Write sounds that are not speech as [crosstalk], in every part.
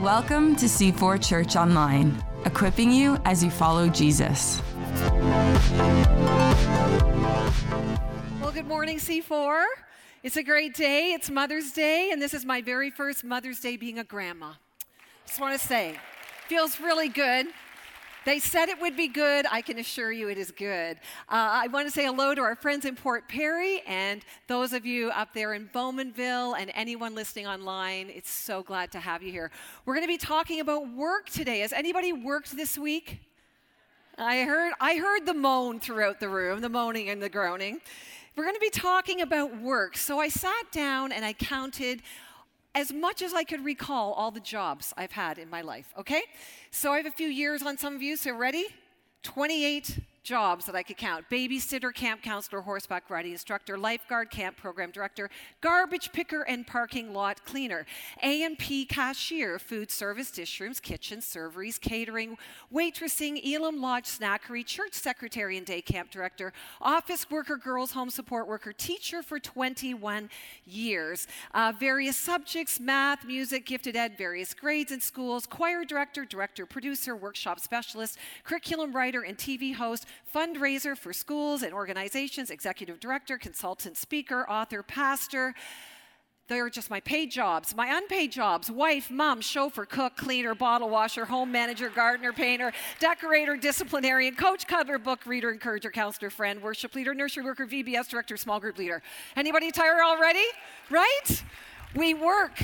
Welcome to C4 Church Online, equipping you as you follow Jesus. Well, good morning, C4. It's a great day. It's Mother's Day, and this is my very first Mother's Day being a grandma. Just want to say, feels really good. They said it would be good. I can assure you it is good. Uh, I want to say hello to our friends in Port Perry and those of you up there in Bowmanville and anyone listening online. It's so glad to have you here. We're going to be talking about work today. Has anybody worked this week? I heard, I heard the moan throughout the room, the moaning and the groaning. We're going to be talking about work. So I sat down and I counted as much as I could recall all the jobs I've had in my life, okay? So I have a few years on some of you, so ready? 28 jobs that I could count babysitter, camp counselor, horseback riding instructor, lifeguard, camp program director, garbage picker, and parking lot cleaner, A&P cashier, food service, dishrooms, kitchen, serveries, catering, waitressing, Elam Lodge snackery, church secretary and day camp director, office worker, girls home support worker, teacher for 21 years. Uh, various subjects, math, music, gifted ed, various grades in schools, choir director, director, producer, workshop specialist, curriculum writer, and TV host, fundraiser for schools and organizations, executive director, consultant, speaker, author, pastor. They're just my paid jobs. My unpaid jobs wife, mom, chauffeur, cook, cleaner, bottle washer, home manager, gardener, painter, decorator, disciplinarian, coach, cuddler, book reader, encourager, counselor, friend, worship leader, nursery worker, VBS director, small group leader. Anybody tired already? Right? We work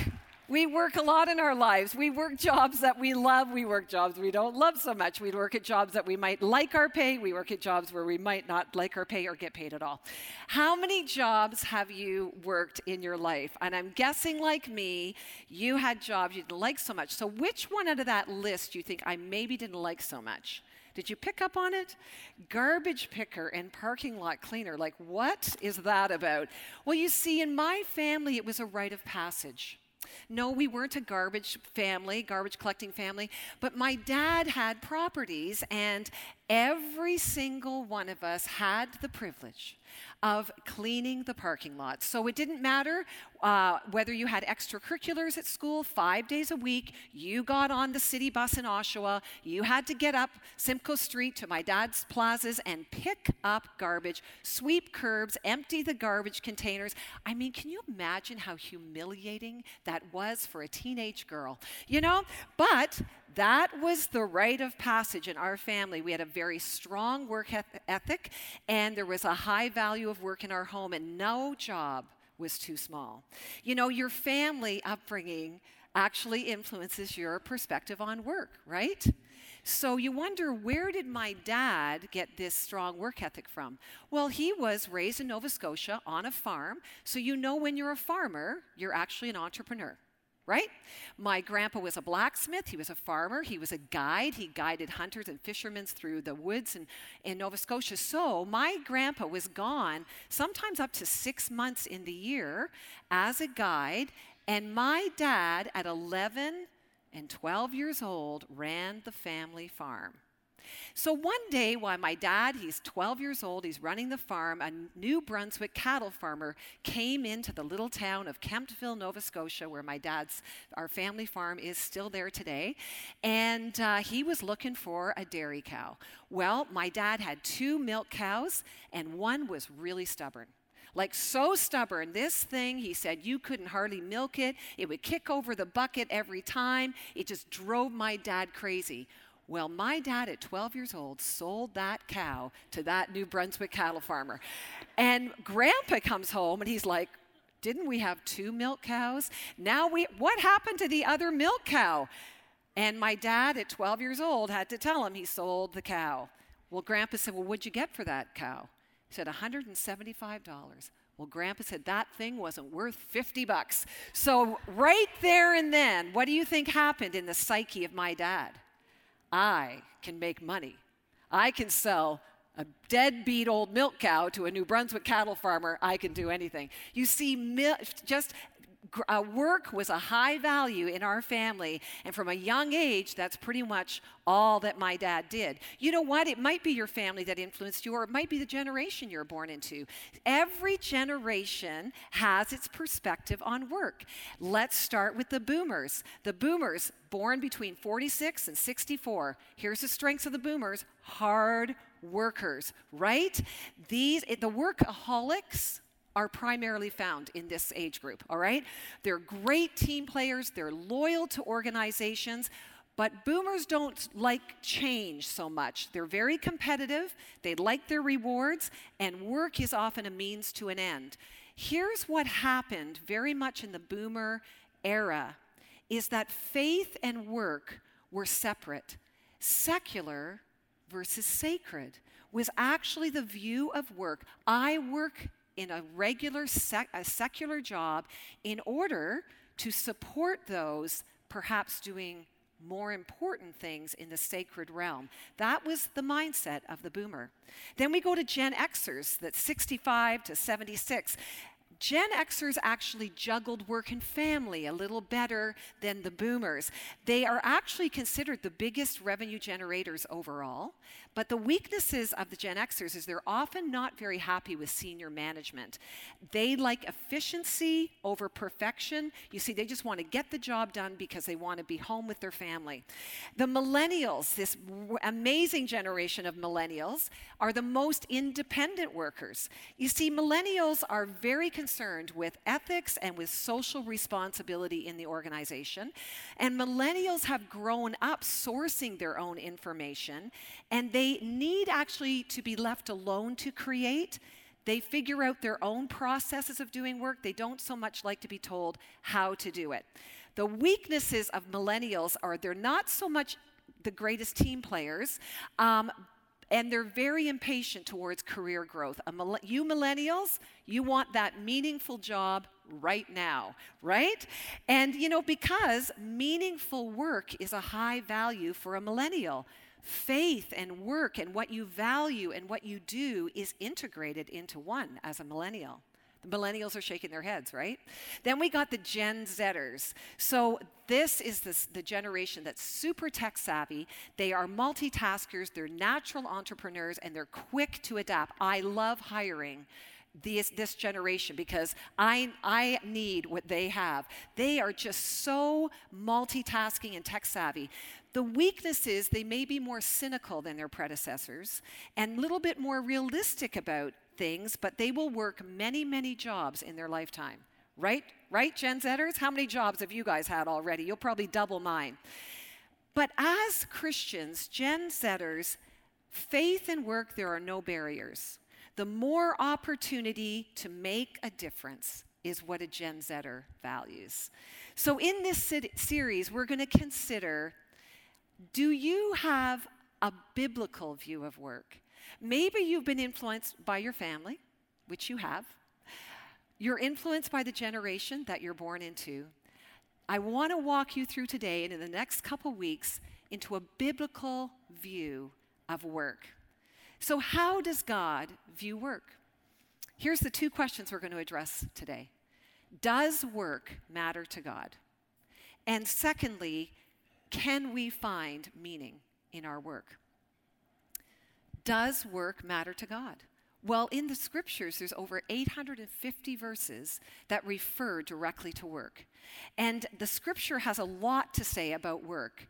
we work a lot in our lives. We work jobs that we love. We work jobs we don't love so much. We work at jobs that we might like our pay. We work at jobs where we might not like our pay or get paid at all. How many jobs have you worked in your life? And I'm guessing, like me, you had jobs you didn't like so much. So, which one out of that list do you think I maybe didn't like so much? Did you pick up on it? Garbage picker and parking lot cleaner. Like, what is that about? Well, you see, in my family, it was a rite of passage. No, we weren't a garbage family, garbage collecting family, but my dad had properties, and every single one of us had the privilege of cleaning the parking lot. So it didn't matter uh, whether you had extracurriculars at school five days a week, you got on the city bus in Oshawa, you had to get up Simcoe Street to my dad's plazas and pick up garbage, sweep curbs, empty the garbage containers. I mean, can you imagine how humiliating that was for a teenage girl? You know, but that was the rite of passage in our family. We had a very strong work ethic, and there was a high value of work in our home, and no job was too small. You know, your family upbringing actually influences your perspective on work, right? So you wonder where did my dad get this strong work ethic from? Well, he was raised in Nova Scotia on a farm. So you know when you're a farmer, you're actually an entrepreneur right? My grandpa was a blacksmith, he was a farmer, he was a guide, he guided hunters and fishermen through the woods in, in Nova Scotia. So my grandpa was gone sometimes up to six months in the year as a guide, and my dad at 11 and 12 years old ran the family farm. So one day, while my dad, he's 12 years old, he's running the farm, a New Brunswick cattle farmer came into the little town of Kemptville, Nova Scotia, where my dad's, our family farm is still there today. And uh, he was looking for a dairy cow. Well, my dad had two milk cows, and one was really stubborn like so stubborn. This thing, he said, you couldn't hardly milk it. It would kick over the bucket every time. It just drove my dad crazy. Well, my dad at 12 years old sold that cow to that New Brunswick cattle farmer. And grandpa comes home and he's like, didn't we have two milk cows? Now we, what happened to the other milk cow? And my dad at 12 years old had to tell him he sold the cow. Well, grandpa said, Well, what'd you get for that cow? He said, $175. Well, grandpa said that thing wasn't worth 50 bucks. So, right there and then, what do you think happened in the psyche of my dad? I can make money. I can sell a deadbeat old milk cow to a New Brunswick cattle farmer. I can do anything. You see, just uh, work was a high value in our family. And from a young age, that's pretty much all that my dad did. You know what? It might be your family that influenced you, or it might be the generation you're born into. Every generation has its perspective on work. Let's start with the boomers. The boomers, born between 46 and 64. Here's the strengths of the boomers hard workers, right? These, the workaholics, are primarily found in this age group, all right? They're great team players, they're loyal to organizations, but boomers don't like change so much. They're very competitive, they like their rewards, and work is often a means to an end. Here's what happened very much in the boomer era is that faith and work were separate. Secular versus sacred was actually the view of work. I work in a regular sec- a secular job in order to support those perhaps doing more important things in the sacred realm. That was the mindset of the boomer. Then we go to Gen Xers, that's 65 to 76. Gen Xers actually juggled work and family a little better than the boomers. They are actually considered the biggest revenue generators overall, but the weaknesses of the Gen Xers is they're often not very happy with senior management. They like efficiency over perfection. You see, they just want to get the job done because they want to be home with their family. The millennials, this amazing generation of millennials, are the most independent workers. You see, millennials are very concerned with ethics and with social responsibility in the organization. And millennials have grown up sourcing their own information and they need actually to be left alone to create. They figure out their own processes of doing work. They don't so much like to be told how to do it. The weaknesses of millennials are they're not so much the greatest team players, um, and they're very impatient towards career growth. you millennials, you want that meaningful job right now, right? And you know, because meaningful work is a high value for a millennial faith and work and what you value and what you do is integrated into one as a millennial. The millennials are shaking their heads, right? Then we got the Gen Zers. So this is this, the generation that's super tech savvy. They are multitaskers, they're natural entrepreneurs, and they're quick to adapt. I love hiring this, this generation because I, I need what they have. They are just so multitasking and tech savvy. The weakness is they may be more cynical than their predecessors and a little bit more realistic about things, but they will work many, many jobs in their lifetime. Right? Right, Gen Zers? How many jobs have you guys had already? You'll probably double mine. But as Christians, Gen Zers, faith and work, there are no barriers. The more opportunity to make a difference is what a Gen Zer values. So, in this series, we're going to consider do you have a biblical view of work? Maybe you've been influenced by your family, which you have. You're influenced by the generation that you're born into. I want to walk you through today and in the next couple weeks into a biblical view of work. So, how does God view work? Here's the two questions we're going to address today Does work matter to God? And secondly, can we find meaning in our work? Does work matter to God? Well, in the scriptures, there's over 850 verses that refer directly to work. And the scripture has a lot to say about work.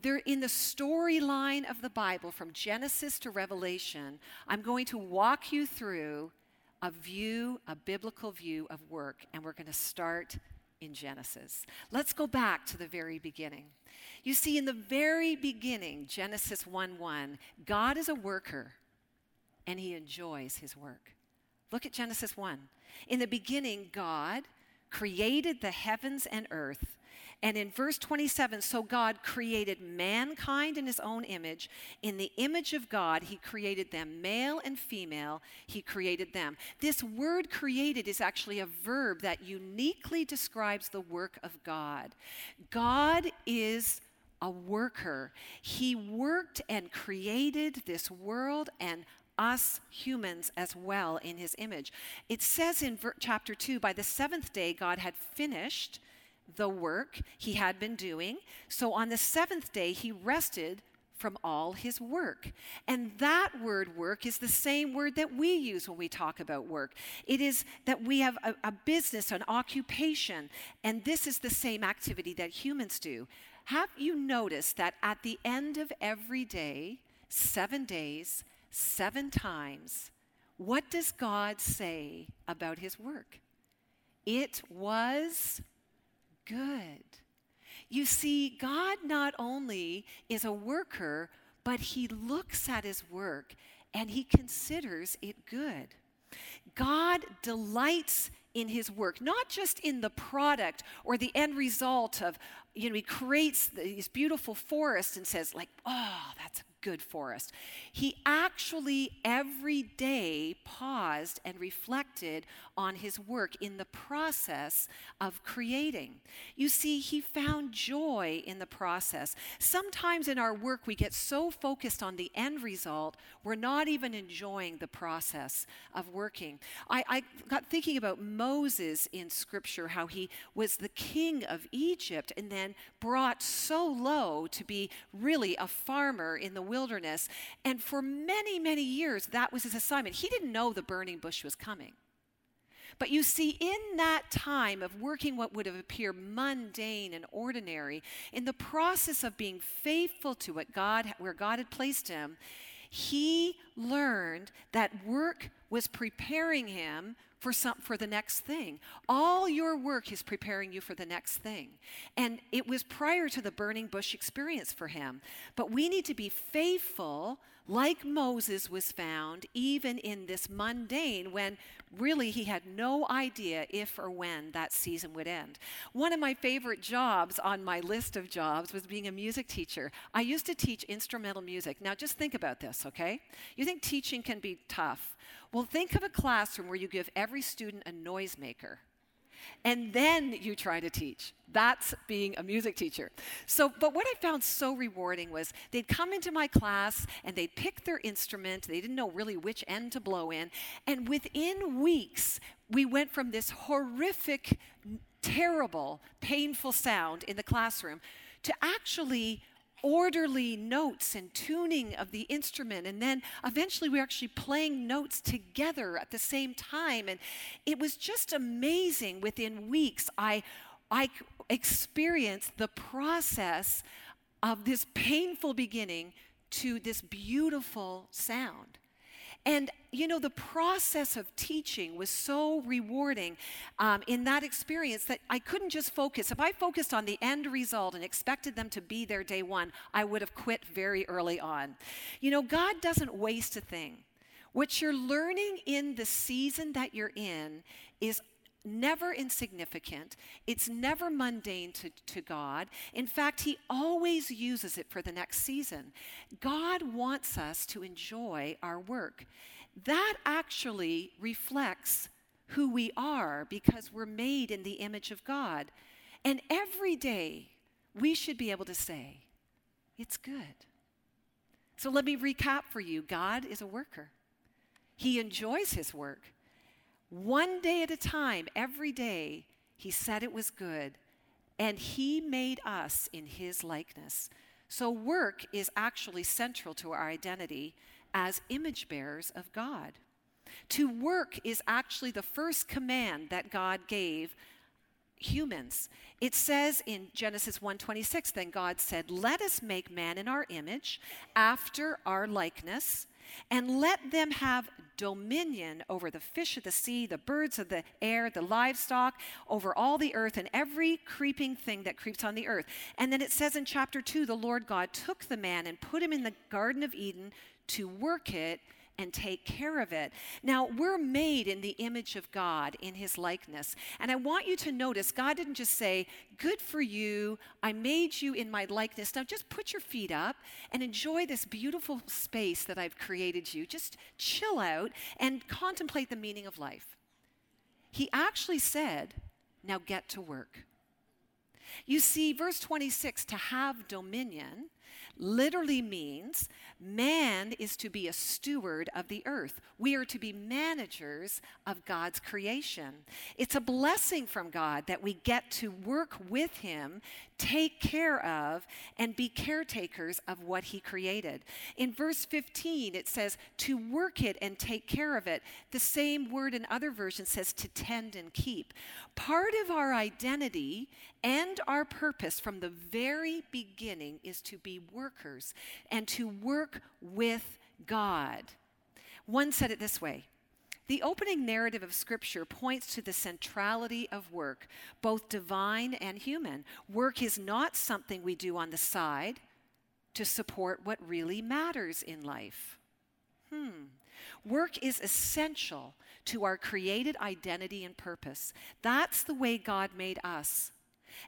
There, in the storyline of the Bible, from Genesis to Revelation, I'm going to walk you through a view, a biblical view of work, and we're going to start in Genesis. Let's go back to the very beginning. You see, in the very beginning, Genesis 1 1, God is a worker and he enjoys his work. Look at Genesis 1. In the beginning, God created the heavens and earth. And in verse 27, so God created mankind in his own image. In the image of God, he created them, male and female, he created them. This word created is actually a verb that uniquely describes the work of God. God is a worker. He worked and created this world and us humans as well in his image. It says in ver- chapter 2 by the seventh day, God had finished the work he had been doing. So on the seventh day, he rested from all his work. And that word work is the same word that we use when we talk about work. It is that we have a, a, business, an occupation, and this is the same activity that humans do. Have you noticed that at the end of every day, seven days, seven times, what does God say about his work? It was good. You see, God not only is a worker, but he looks at his work and he considers it good. God delights in his work, not just in the product or the end result of, you know, he creates these beautiful forests and says, like, oh, that's a good forest. He actually every day paused and reflected on his work in the process of creating. You see, he found joy in the process. Sometimes in our work, we get so focused on the end result, we're not even enjoying the process of working. I, I got thinking about Moses in Scripture, how he was the king of Egypt and then brought so low to be really a farmer in the wilderness wilderness. And for many, many years, that was his assignment. He didn't know the burning bush was coming. But you see, in that time of working what would have appeared mundane and ordinary, in the process of being faithful to what God, where God had placed him, he learned that work was preparing him for some for the next thing. All your work is preparing you for the next thing. And it was prior to the burning bush experience for him. But we need to be faithful like Moses was found even in this mundane when really he had no idea if or when that season would end. One of my favorite jobs on my list of jobs was being a music teacher. I used to teach instrumental music. Now just think about this, okay? You think teaching can be tough. Well, think of a classroom where you give every student a noisemaker and then you try to teach. That's being a music teacher. So, but what I found so rewarding was they'd come into my class and they'd pick their instrument. They didn't know really which end to blow in. And within weeks, we went from this horrific, terrible, painful sound in the classroom to actually orderly notes and tuning of the instrument. And then eventually we were actually playing notes together at the same time. And it was just amazing within weeks. I, I experienced the process of this painful beginning to this beautiful sound. And, you know, the process of teaching was so rewarding um, in that experience that I couldn't just focus. If I focused on the end result and expected them to be there day one, I would have quit very early on. You know, God doesn't waste a thing. What you're learning in the season that you're in is never insignificant. It's never mundane to, to God. In fact, He always uses it for the next season. God wants us to enjoy our work. That actually reflects who we are because we're made in the image of God. And every day, we should be able to say, It's good. So let me recap for you God is a worker, He enjoys His work. One day at a time, every day, he said it was good, and he made us in his likeness. So, work is actually central to our identity as image bearers of God. To work is actually the first command that God gave humans. It says in Genesis 1:26 then God said, "Let us make man in our image, after our likeness." And let them have dominion over the fish of the sea, the birds of the air, the livestock, over all the earth, and every creeping thing that creeps on the earth. And then it says in chapter 2 the Lord God took the man and put him in the Garden of Eden to work it and take care of it. Now, we're made in the image of God, in his likeness. And I want you to notice God didn't just say, Good for you, I made you in my likeness. Now, just put your feet up and enjoy this beautiful space that I've created you. Just chill out and contemplate the meaning of life. He actually said, Now get to work. You see, verse 26, to have dominion, literally means man is to be a steward of the earth. We are to be managers of God's creation. It's a blessing from God that we get to work with Him, take care of, and be caretakers of what He created. In verse 15, it says to work it and take care of it. The same word in other versions says to tend and keep. Part of our identity and our purpose from the very beginning is to be workers and to work with God. One said it this way the opening narrative of Scripture points to the centrality of work, both divine and human. Work is not something we do on the side to support what really matters in life. Hmm. Work is essential to our created identity and purpose. That's the way God made us.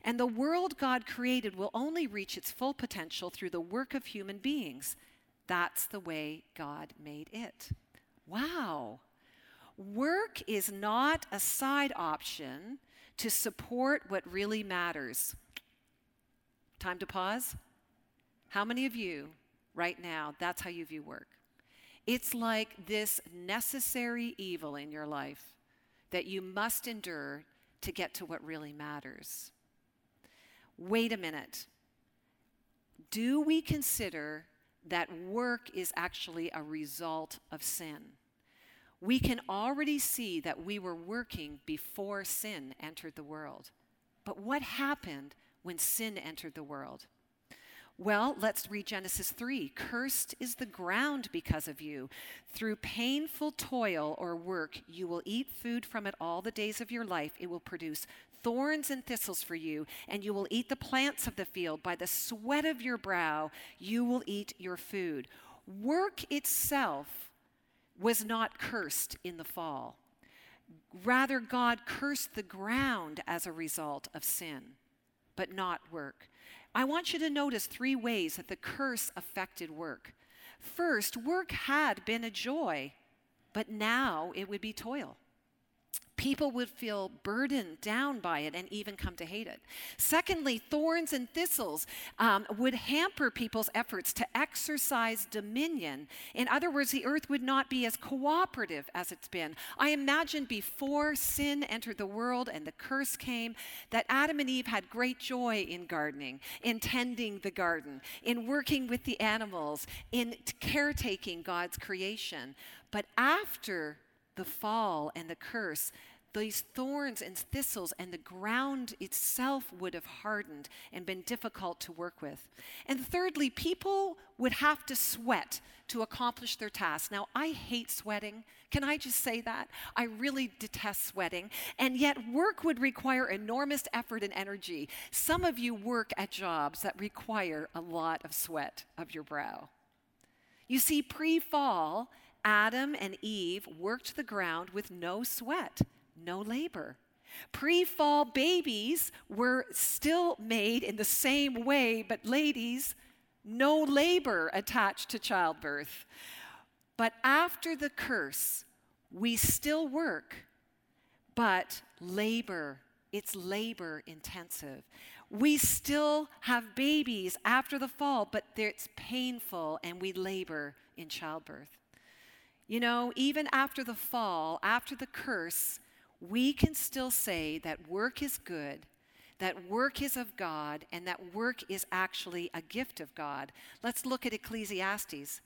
And the world God created will only reach its full potential through the work of human beings. That's the way God made it. Wow. Work is not a side option to support what really matters. Time to pause. How many of you, right now, that's how you view work? It's like this necessary evil in your life that you must endure to get to what really matters wait a minute. Do we consider that work is actually a result of sin? We can already see that we were working before sin entered the world. But what happened when sin entered the world? Well, let's read Genesis 3. Cursed is the ground because of you. Through painful toil or work, you will eat food from it all the days of your life. It will produce thorns and thistles for you, and you will eat the plants of the field. By the sweat of your brow, you will eat your food. Work itself was not cursed in the fall. Rather, God cursed the ground as a result of sin, but not work. I want you to notice three ways that the curse affected work. First, work had been a joy, but now it would be toil people would feel burdened down by it and even come to hate it. Secondly, thorns and thistles um, would hamper people's efforts to exercise dominion. In other words, the earth would not be as cooperative as it's been. I imagine before sin entered the world and the curse came, that Adam and Eve had great joy in gardening, in tending the garden, in working with the animals, in caretaking God's creation. But after the fall and the curse, these thorns and thistles and the ground itself would have hardened and been difficult to work with. And thirdly, people would have to sweat to accomplish their tasks. Now, I hate sweating. Can I just say that? I really detest sweating. And yet, work would require enormous effort and energy. Some of you work at jobs that require a lot of sweat of your brow. You see, pre fall, Adam and Eve worked the ground with no sweat no labor. Pre fall babies were still made in the same way, but ladies, no labor attached to childbirth. But after the curse, we still work, but labor, it's labor intensive. We still have babies after the fall, but it's painful and we labor in childbirth. You know, even after the fall, after the curse, we can still say that work is good, that work is of God, and that work is actually a gift of God. Let's look at Ecclesiastes.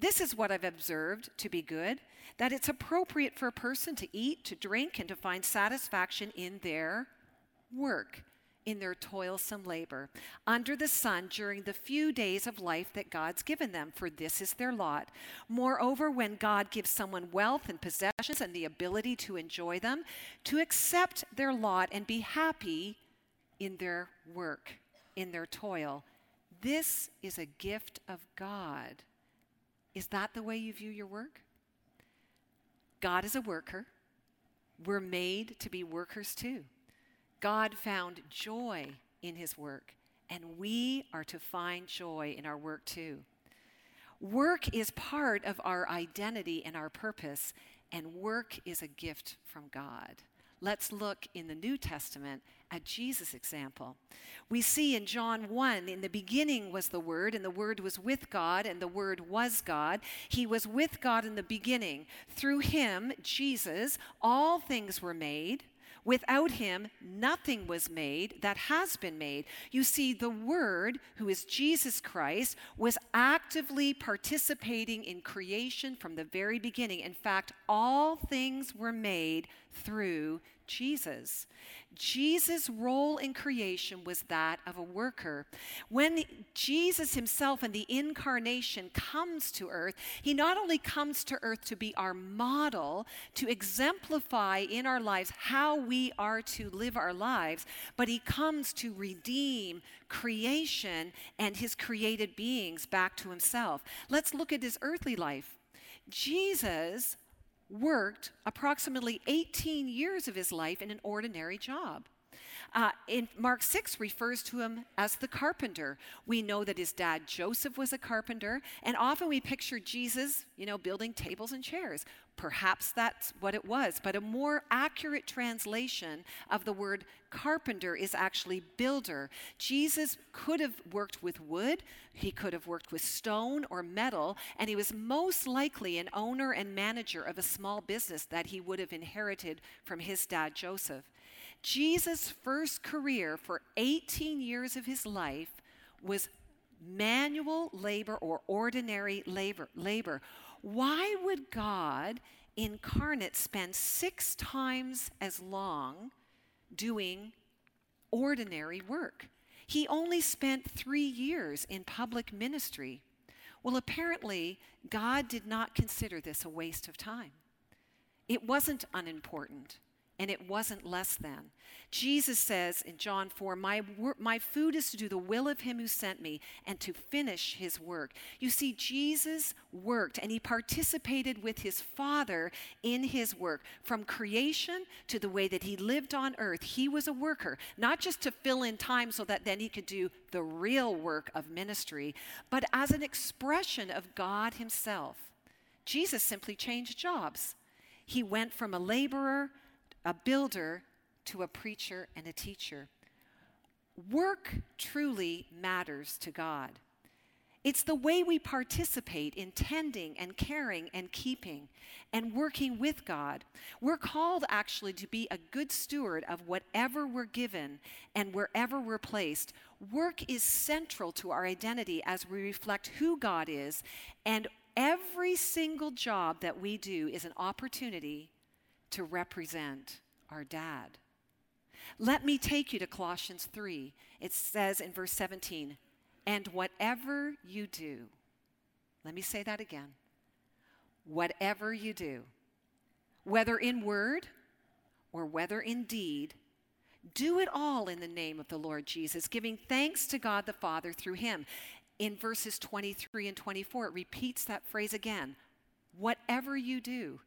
This is what I've observed to be good that it's appropriate for a person to eat, to drink, and to find satisfaction in their work in their toilsome labor under the sun during the few days of life that God's given them, for this is their lot. Moreover, when God gives someone wealth and possessions and the ability to enjoy them, to accept their lot and be happy in their work, in their toil. This is a gift of God. Is that the way you view your work? God is a worker. We're made to be workers too. God found joy in his work, and we are to find joy in our work too. Work is part of our identity and our purpose, and work is a gift from God. let's look in the New Testament at Jesus' example. We see in John 1 in the beginning was the Word, and the Word was with God, and the Word was God. He was with God in the beginning. Through him, Jesus, all things were made. Without him, nothing was made that has been made. You see, the Word, who is Jesus Christ, was actively participating in creation from the very beginning. In fact, all things were made through Jesus. Jesus' role in creation was that of a worker. When Jesus himself in the incarnation comes to earth, he not only comes to earth to be our model, to exemplify in our lives how we are to live our lives, but he comes to redeem creation and his created beings back to himself. Let's look at his earthly life. Jesus worked approximately 18 years of his life in an ordinary job. Uh, in Mark 6 refers to him as the carpenter. We know that his dad Joseph was a carpenter, and often we picture Jesus, you know, building tables and chairs. Perhaps that's what it was, but a more accurate translation of the word carpenter is actually builder. Jesus could have worked with wood, he could have worked with stone or metal, and he was most likely an owner and manager of a small business that he would have inherited from his dad Joseph. Jesus' first career for 18 years of his life was manual labor or ordinary labor. labor. Why would God incarnate spend six times as long doing ordinary work? He only spent three years in public ministry. Well, apparently, God did not consider this a waste of time. It wasn't unimportant and it wasn't less than. Jesus says in John 4, my, my food is to do the will of him who sent me and to finish his work. You see, Jesus worked and he participated with his Father in his work. From creation to the way that he lived on earth, he was a worker, not just to fill in time so that then he could do the real work of ministry, but as an expression of God himself. Jesus simply changed jobs. He went from a laborer a builder to a preacher and a teacher. Work truly matters to God. It's the way we participate in tending and caring and keeping and working with God. We're called actually to be a good steward of whatever we're given and wherever we're placed. Work is central to our identity as we reflect who God is, and every single job that we do is an opportunity to represent our dad. Let me take you to Colossians 3. It says in verse 17, and whatever you do, let me say that again. Whatever you do, whether in word or whether in deed, do it all in the name of the Lord Jesus, giving thanks to God the Father through him. In verses 23 and 24, it repeats that phrase again. Whatever you do,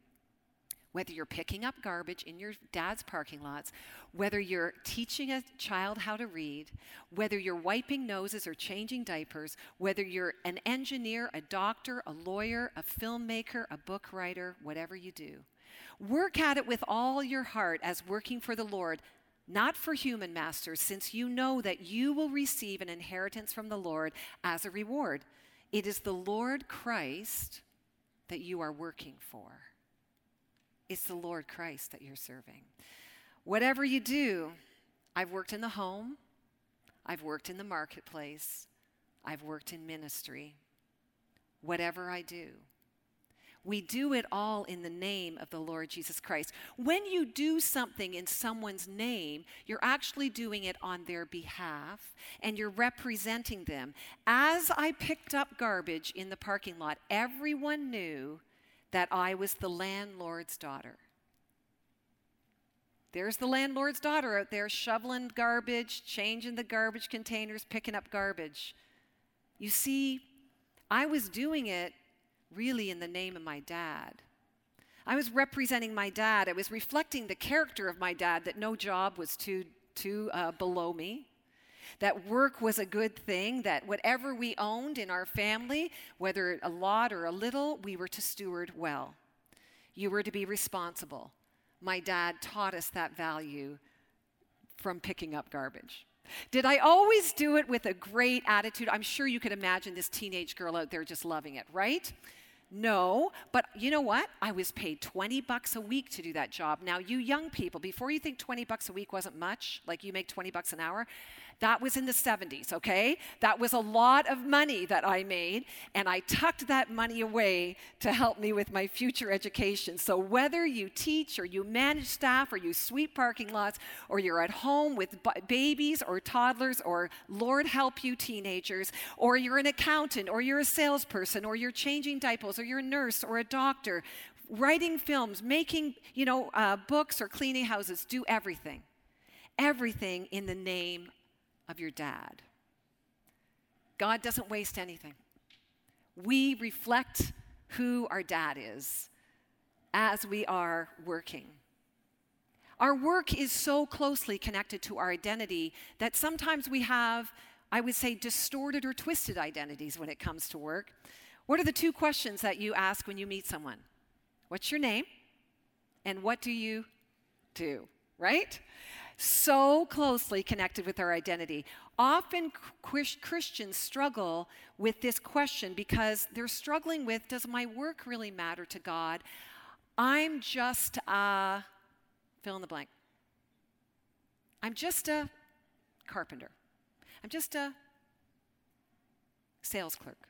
whether you're picking up garbage in your dad's parking lots, whether you're teaching a child how to read, whether you're wiping noses or changing diapers, whether you're an engineer, a doctor, a lawyer, a filmmaker, a book writer, whatever you do. Work at it with all your heart as working for the Lord, not for human masters, since you know that you will receive an inheritance from the Lord as a reward. It is the Lord Christ that you are working for. It's the Lord Christ that you're serving. Whatever you do, I've worked in the home, I've worked in the marketplace, I've worked in ministry. Whatever I do, we do it all in the name of the Lord Jesus Christ. When you do something in someone's name, you're actually doing it on their behalf and you're representing them. As I picked up garbage in the parking lot, everyone knew that I was the landlord's daughter. There's the landlord's daughter out there shoveling garbage, changing the garbage containers, picking up garbage. You see, I was doing it really in the name of my dad. I was representing my dad. I was reflecting the character of my dad that no job was too, too uh, below me that work was a good thing, that whatever we owned in our family, whether a lot or a little, we were to steward well. You were to be responsible. my dad taught us that value from picking up garbage. Did I always do it with a great attitude? I'm sure you could imagine this teenage girl out there just loving it, right? No, but you know what? I was paid 20 bucks a week to do that job. Now, you young people, before you think 20 bucks a week wasn't much, like you make 20 bucks an hour, that was in the 70s, okay? That was a lot of money that I made, and I tucked that money away to help me with my future education. So, whether you teach or you manage staff or you sweep parking lots or you're at home with b- babies or toddlers or, Lord help you, teenagers, or you're an accountant or you're a salesperson or you're changing diapers or you're a nurse or a doctor, writing films, making, you know, uh, books or cleaning houses, do everything. Everything in the name of your dad. God doesn't waste anything. We reflect who our dad is as we are working. Our work is so closely connected to our identity that sometimes we have, I would say, distorted or twisted identities when it comes to work. What are the two questions that you ask when you meet someone? What's your name? And what do you do? Right? So closely connected with our identity. Often Christians struggle with this question because they're struggling with does my work really matter to God? I'm just a fill in the blank. I'm just a carpenter. I'm just a sales clerk.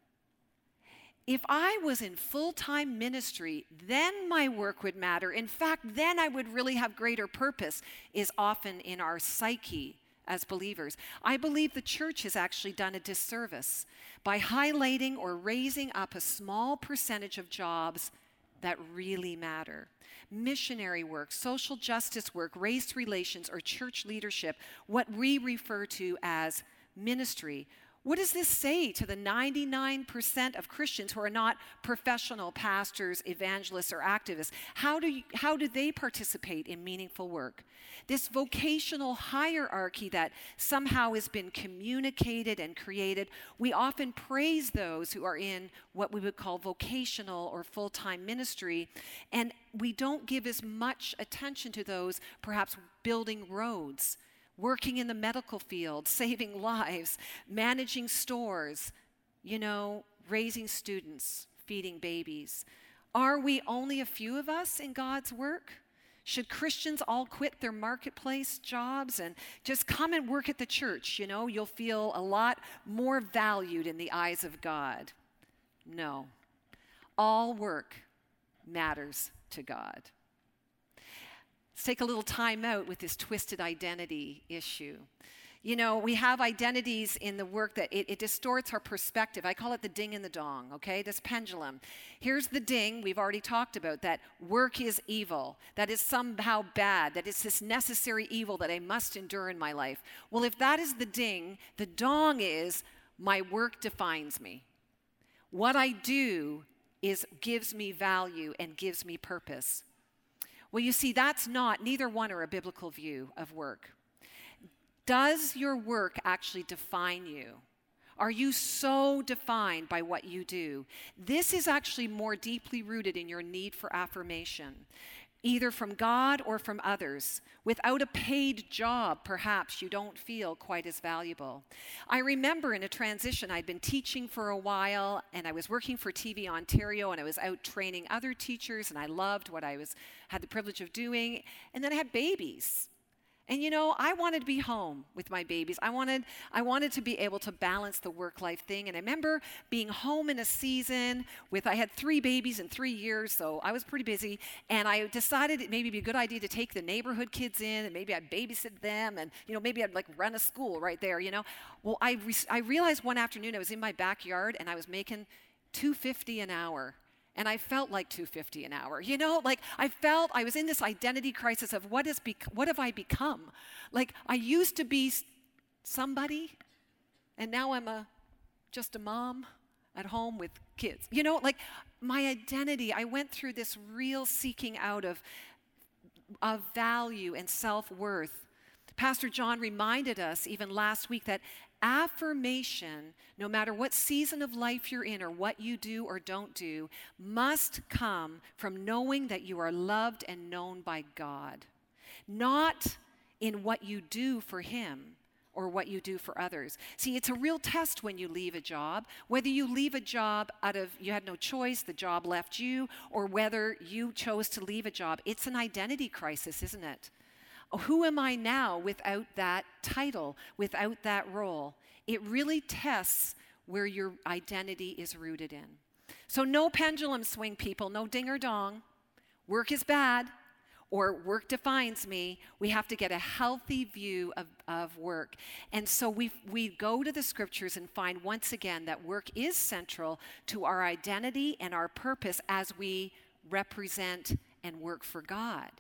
If I was in full time ministry, then my work would matter. In fact, then I would really have greater purpose, is often in our psyche as believers. I believe the church has actually done a disservice by highlighting or raising up a small percentage of jobs that really matter. Missionary work, social justice work, race relations, or church leadership, what we refer to as ministry, what does this say to the 99% of Christians who are not professional pastors, evangelists, or activists? How do, you, how do they participate in meaningful work? This vocational hierarchy that somehow has been communicated and created, we often praise those who are in what we would call vocational or full time ministry, and we don't give as much attention to those perhaps building roads working in the medical field, [laughs] saving lives, managing stores, you know, raising students, feeding babies. Are we only a few of us in God's work? Should Christians all quit their marketplace jobs and just come and work at the church? You know, you'll feel a lot more valued in the eyes of God. No. All work matters to God. Let's take a little time out with this twisted identity issue. You know, we have identities in the work that it, it, distorts our perspective. I call it the ding and the dong, okay? This pendulum. Here's the ding we've already talked about that work is evil, that is somehow bad, that it's this necessary evil that I must endure in my life. Well, if that is the ding, the dong is my work defines me. What I do is gives me value and gives me purpose. Well, you see, that's not, neither one are a biblical view of work. Does your work actually define you? Are you so defined by what you do? This is actually more deeply rooted in your need for affirmation either from God or from others. Without a paid job, perhaps you don't feel quite as valuable. I remember in a transition, I'd been teaching for a while and I was working for TV Ontario and I was out training other teachers and I loved what I was had the privilege of doing. And then I had babies. And you know, I wanted to be home with my babies. I wanted, I wanted to be able to balance the work life thing. And I remember being home in a season with, I had three babies in three years, so I was pretty busy. And I decided it maybe be a good idea to take the neighborhood kids in and maybe I'd babysit them and, you know, maybe I'd like run a school right there, you know. Well, I, re- I realized one afternoon I was in my backyard and I was making 250 an hour and I felt like 250 an hour. You know, like I felt I was in this identity crisis of what is bec- what have I become? Like I used to be somebody and now I'm a just a mom at home with kids. You know, like my identity, I went through this real seeking out of of value and self-worth. Pastor John reminded us even last week that affirmation, no matter what season of life you're in or what you do or don't do, must come from knowing that you are loved and known by God, not in what you do for Him or what you do for others. See, it's a real test when you leave a job, whether you leave a job out of you had no choice, the job left you, or whether you chose to leave a job. It's an identity crisis, isn't it? Who am I now without that title, without that role? It really tests where your identity is rooted in. So, no pendulum swing, people, no ding or dong. Work is bad or work defines me. We have to get a healthy view of, of work. And so we, we go to the scriptures and find once again that work is central to our identity and our purpose as we represent and work for God.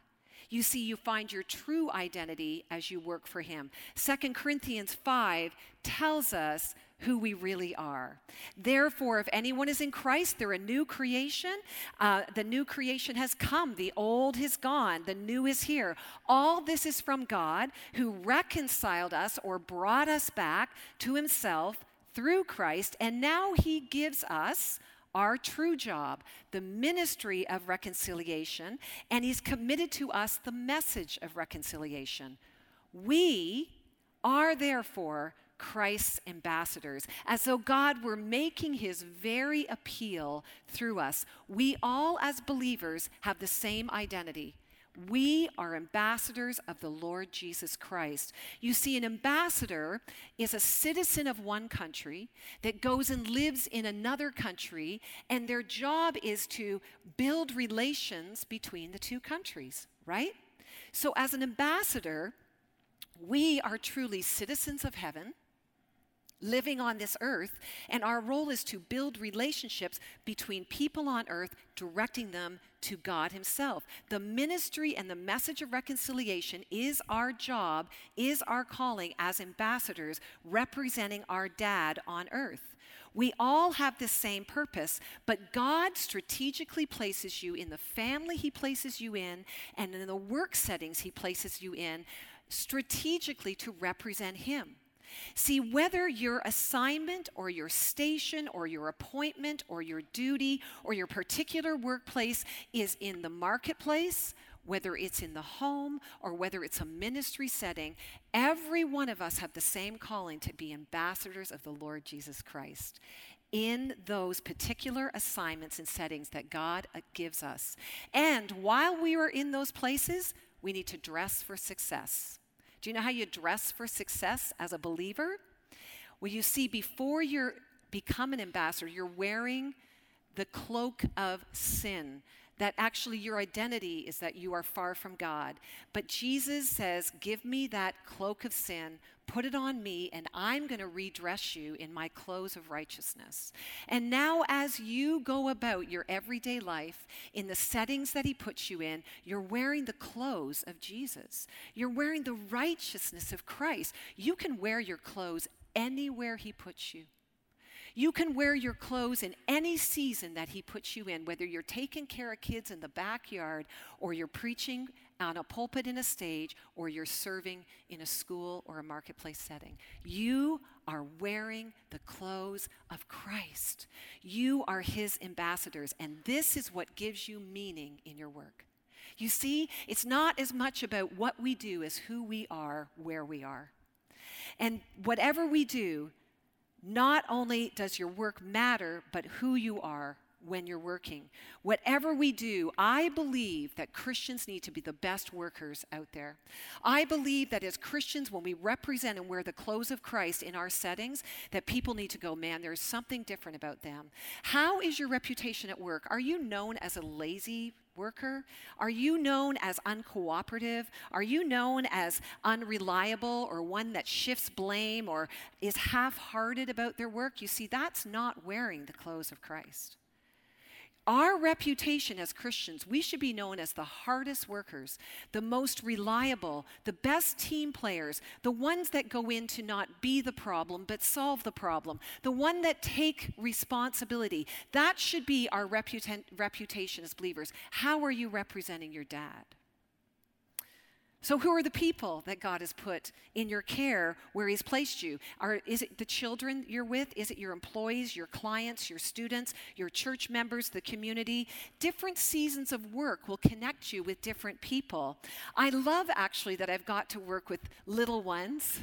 You see, you find your true identity as you work for Him. 2 Corinthians 5 tells us who we really are. Therefore, if anyone is in Christ, they're a new creation. Uh, the new creation has come, the old is gone, the new is here. All this is from God who reconciled us or brought us back to Himself through Christ, and now He gives us our true job, the ministry of reconciliation, and He's committed to us the message of reconciliation. We are therefore Christ's ambassadors, as though God were making his very appeal through us. We all, as believers, have the same identity. We are ambassadors of the Lord Jesus Christ. You see, an ambassador is a citizen of one country that goes and lives in another country, and their job is to build relations between the two countries, right? So, as an ambassador, we are truly citizens of heaven living on this earth, and our role is to build relationships between people on earth, directing them to God Himself. The ministry and the message of reconciliation is our job, is our calling as ambassadors representing our dad on earth. We all have the same purpose, but God strategically places you in the family He places you in and in the work settings He places you in strategically to represent Him. See, whether your assignment or your station or your appointment or your duty or your particular workplace is in the marketplace, whether it's in the home or whether it's a ministry setting, every one of us have the same calling to be ambassadors of the Lord Jesus Christ in those particular assignments and settings that God uh, gives us. And while we are in those places, we need to dress for success. Do you know how you dress for success as a believer? Well, you see, before you become an ambassador, you're wearing the cloak of sin. That actually your identity is that you are far from God. But Jesus says, Give me that cloak of sin, put it on me, and I'm going to redress you in my clothes of righteousness. And now, as you go about your everyday life in the settings that He puts you in, you're wearing the clothes of Jesus. You're wearing the righteousness of Christ. You can wear your clothes anywhere He puts you. You can wear your clothes in any season that He puts you in, whether you're taking care of kids in the backyard, or you're preaching on a pulpit in a stage, or you're serving in a school or a marketplace setting. You are wearing the clothes of Christ. You are His ambassadors, and this is what gives you meaning in your work. You see, it's not as much about what we do as who we are, where we are. And whatever we do, not only does your work matter, but who you are when you're working. Whatever we do, I believe that Christians need to be the best workers out there. I believe that as Christians, when we represent and wear the clothes of Christ in our settings, that people need to go, man, there's something different about them. How is your reputation at work? Are you known as a lazy worker? Are you known as uncooperative? Are you known as unreliable or one that shifts blame or is half hearted about their work? You see, that's not wearing the clothes of Christ. Our reputation as Christians, we should be known as the hardest workers, the most reliable, the best team players, the ones that go in to not be the problem but solve the problem, the one that take responsibility. That should be our reputa- reputation as believers. How are you representing your dad? So, who are the people that God has put in your care where He's placed you? Are, is it the children you're with? Is it your employees, your clients, your students, your church members, the community? Different seasons of work will connect you with different people. I love actually that I've got to work with little ones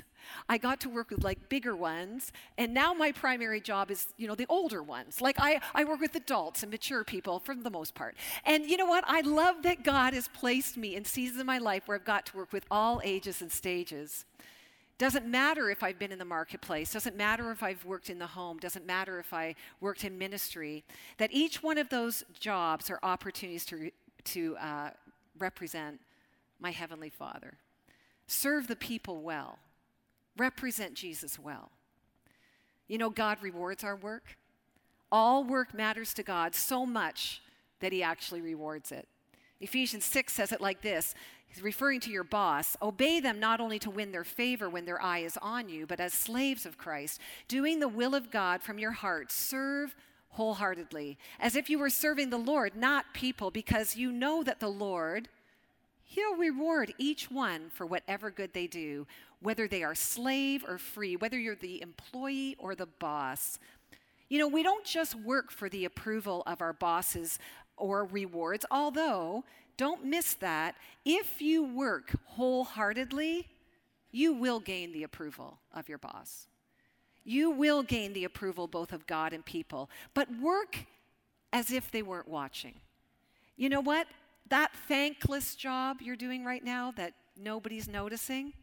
I got to work with like bigger ones, and now my primary job is, you know, the older ones. Like I, I work with adults and mature people for the most part. And you know what? I love that God has placed me in seasons of my life where I've got to work with all ages and stages. Doesn't matter if I've been in the marketplace, doesn't matter if I've worked in the home, doesn't matter if I worked in ministry, that each one of those jobs are opportunities to, to uh, represent my Heavenly Father. Serve the people well represent Jesus well. You know, God rewards our work. All work matters to God so much that He actually rewards it. Ephesians 6 says it like this He's referring to your boss Obey them not only to win their favor when their eye is on you, but as slaves of Christ, doing the will of God from your heart. Serve wholeheartedly, as if you were serving the Lord, not people, because you know that the Lord He'll reward each one for whatever good they do, whether they are slave or free, whether you're the employee or the boss. You know, we don't just work for the approval of our bosses or rewards, although, don't miss that, if you work wholeheartedly, you will gain the approval of your boss. You will gain the approval both of God and people, but work as if they weren't watching. You know what? that thankless job you're doing right now that nobody's noticing,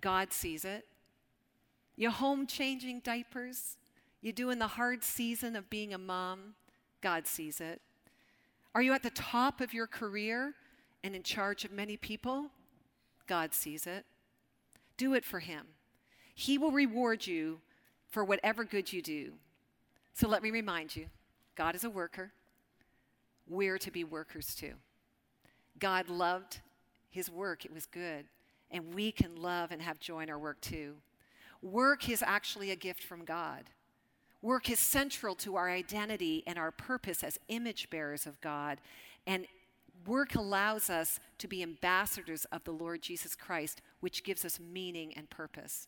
God sees it. You're home changing diapers, you're doing the hard season of being a mom, God sees it. Are you at the top of your career and in charge of many people? God sees it. Do it for Him. He will reward you for whatever good you do. So let me remind you God is a worker. We're to be workers too. God loved his work, it was good. And we can love and have joy in our work too. Work is actually a gift from God. Work is central to our identity and our purpose as image bearers of God. And work allows us to be ambassadors of the Lord Jesus Christ, which gives us meaning and purpose.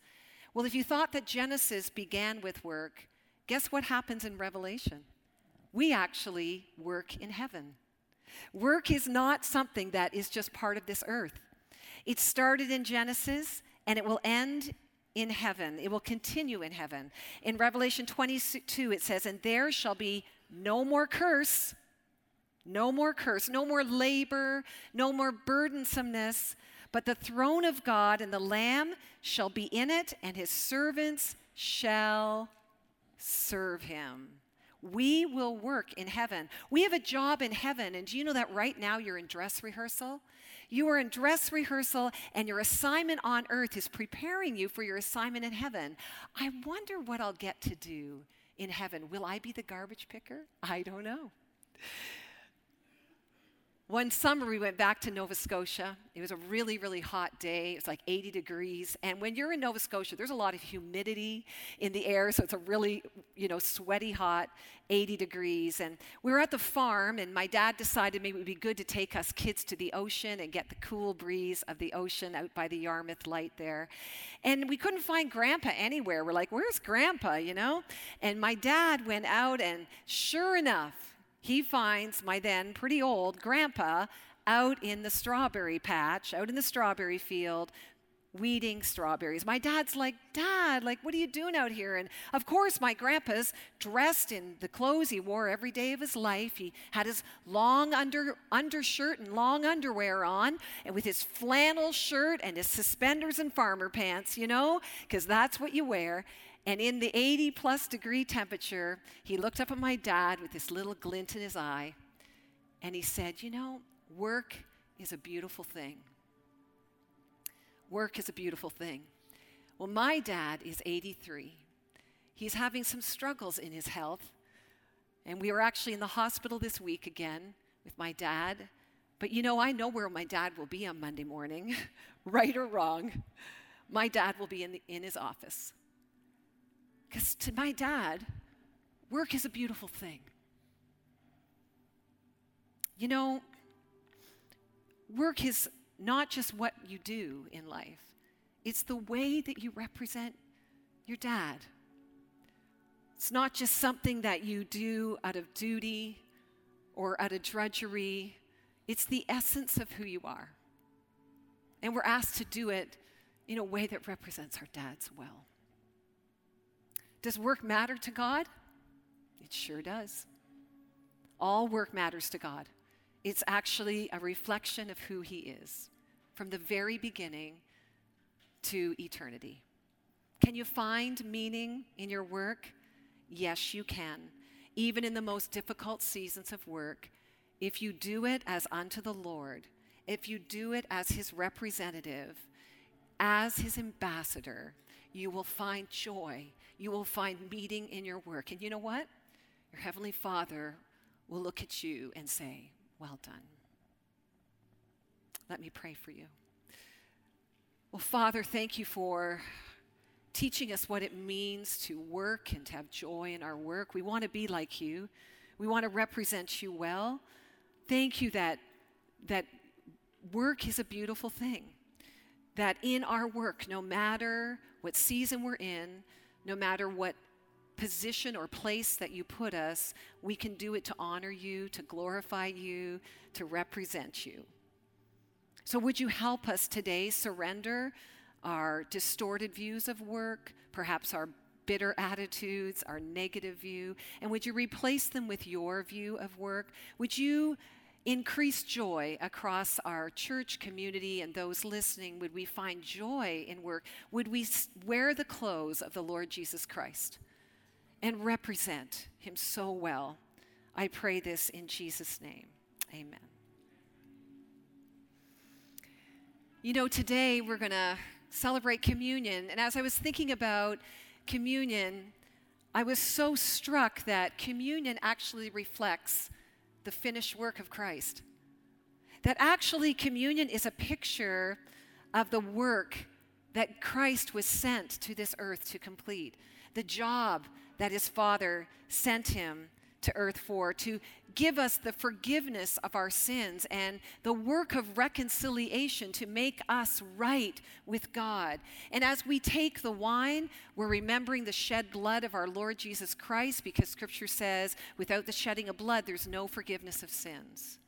Well, if you thought that Genesis began with work, guess what happens in Revelation? We actually work in heaven. Work is not something that is just part of this earth. It started in Genesis and it will end in heaven. It will continue in heaven. In Revelation 22, it says, And there shall be no more curse, no more curse, no more labor, no more burdensomeness, but the throne of God and the Lamb shall be in it, and his servants shall serve him we will work in heaven. We have a job in heaven. And do you know that right now you're in dress rehearsal? You are in dress rehearsal, and your assignment on earth is preparing you for your assignment in heaven. I wonder what I'll get to do in heaven. Will I be the garbage picker? I don't know. One summer, we went back to Nova Scotia. It was a really, really hot day. It was like 80 degrees. And when you're in Nova Scotia, there's a lot of humidity in the air, so it's a really, you know, sweaty, hot 80 degrees. And we were at the farm, and my dad decided maybe it would be good to take us kids to the ocean and get the cool breeze of the ocean out by the Yarmouth Light there. And we couldn't find Grandpa anywhere. We're like, where's Grandpa, you know? And my dad went out, and sure enough, he finds my then pretty old grandpa out in the strawberry patch, out in the strawberry field, weeding strawberries. My dad's like, Dad, like, what are you doing out here? And of course, my grandpa's dressed in the clothes he wore every day of his life. He had his long under undershirt and long underwear on, and with his flannel shirt and his suspenders and farmer pants, you know, because that's what you wear. And in the 80 plus degree temperature, he looked up at my dad with this little glint in his eye and he said, You know, work is a beautiful thing. Work is a beautiful thing. Well, my dad is 83. He's having some struggles in his health. And we were actually in the hospital this week again with my dad. But you know, I know where my dad will be on Monday morning, [laughs] right or wrong. My dad will be in, the, in his office because to my dad, work is a beautiful thing. You know, work is not just what you do in life, it's the way that you represent your dad. It's not just something that you do out of duty or out of drudgery, it's the essence of who you are. And we're asked to do it in a way that represents our dads well. Does work matter to God? It sure does. All work matters to God. It's actually a reflection of who He is from the very beginning to eternity. Can you find meaning in your work? Yes, you can. Even in the most difficult seasons of work, if you do it as unto the Lord, if you do it as His representative, as His ambassador, you will find joy. You will find meaning in your work. And you know what? Your Heavenly Father will look at you and say, Well done. Let me pray for you. Well, Father, thank you for teaching us what it means to work and to have joy in our work. We want to be like you. We want to represent you well. Thank you that that work is a beautiful thing. That in our work, no matter what season we're in, no matter what position or place that you put us, we can do it to honor you, to glorify you, to represent you. So, would you help us today surrender our distorted views of work, perhaps our bitter attitudes, our negative view, and would you replace them with your view of work? Would you increase joy across our church community and those listening? Would we find joy in work? Would we wear the clothes of the Lord Jesus Christ? and represent him so well. I pray this in Jesus' name. Amen. You know, today we're going to celebrate communion. And as I was thinking about communion, I was so struck that communion actually reflects the finished work of Christ. That actually, communion is a picture of the work that Christ was sent to this earth to complete, the job that his Father sent him to earth for, to give us the forgiveness of our sins and the work of reconciliation to make us right with God. And as we take the wine, we're remembering the shed blood of our Lord Jesus Christ because scripture says, without the shedding of blood, there's no forgiveness of sins.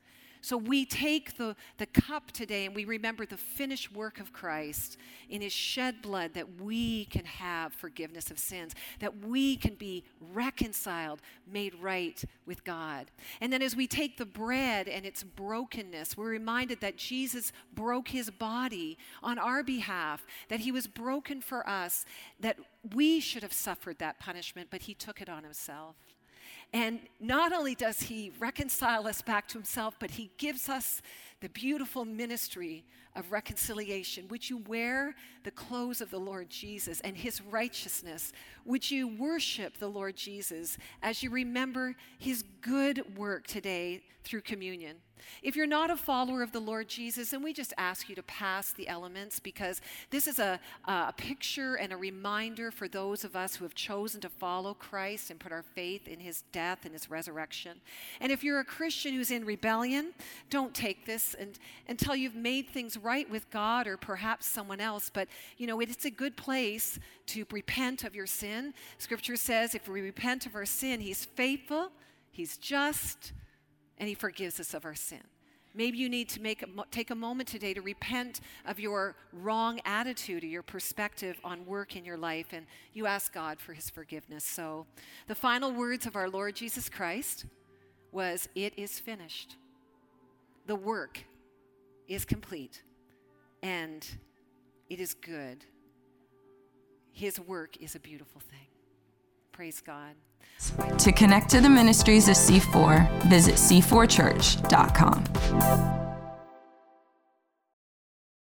So we take the, the cup today and we remember the finished work of Christ in his shed blood that we can have forgiveness of sins, that we can be reconciled, made right with God. And then as we take the bread and its brokenness, we're reminded that Jesus broke his body on our behalf, that he was broken for us, that we should have suffered that punishment, but he took it on himself. And not only does he reconcile us back to himself, but he gives us the beautiful ministry of reconciliation. Would you wear the clothes of the Lord Jesus and his righteousness? Would you worship the Lord Jesus as you remember his good work today through communion? If you're not a follower of the Lord Jesus, then we just ask you to pass the elements because this is a, a picture and a reminder for those of us who have chosen to follow Christ and put our faith in his death and his resurrection. And if you're a Christian who's in rebellion, don't take this and, until you've made things right with God or perhaps someone else. But, you know, it's a good place to repent of your sin. Scripture says if we repent of our sin, he's faithful, he's just and He forgives us of our sin. Maybe you need to make a, take a moment today to repent of your wrong attitude or your perspective on work in your life, and you ask God for His forgiveness. So, the final words of our Lord Jesus Christ was, "It is finished." The work is complete, and it is good. His work is a beautiful thing. Praise God. To connect to the ministries of C4, visit c4church.com.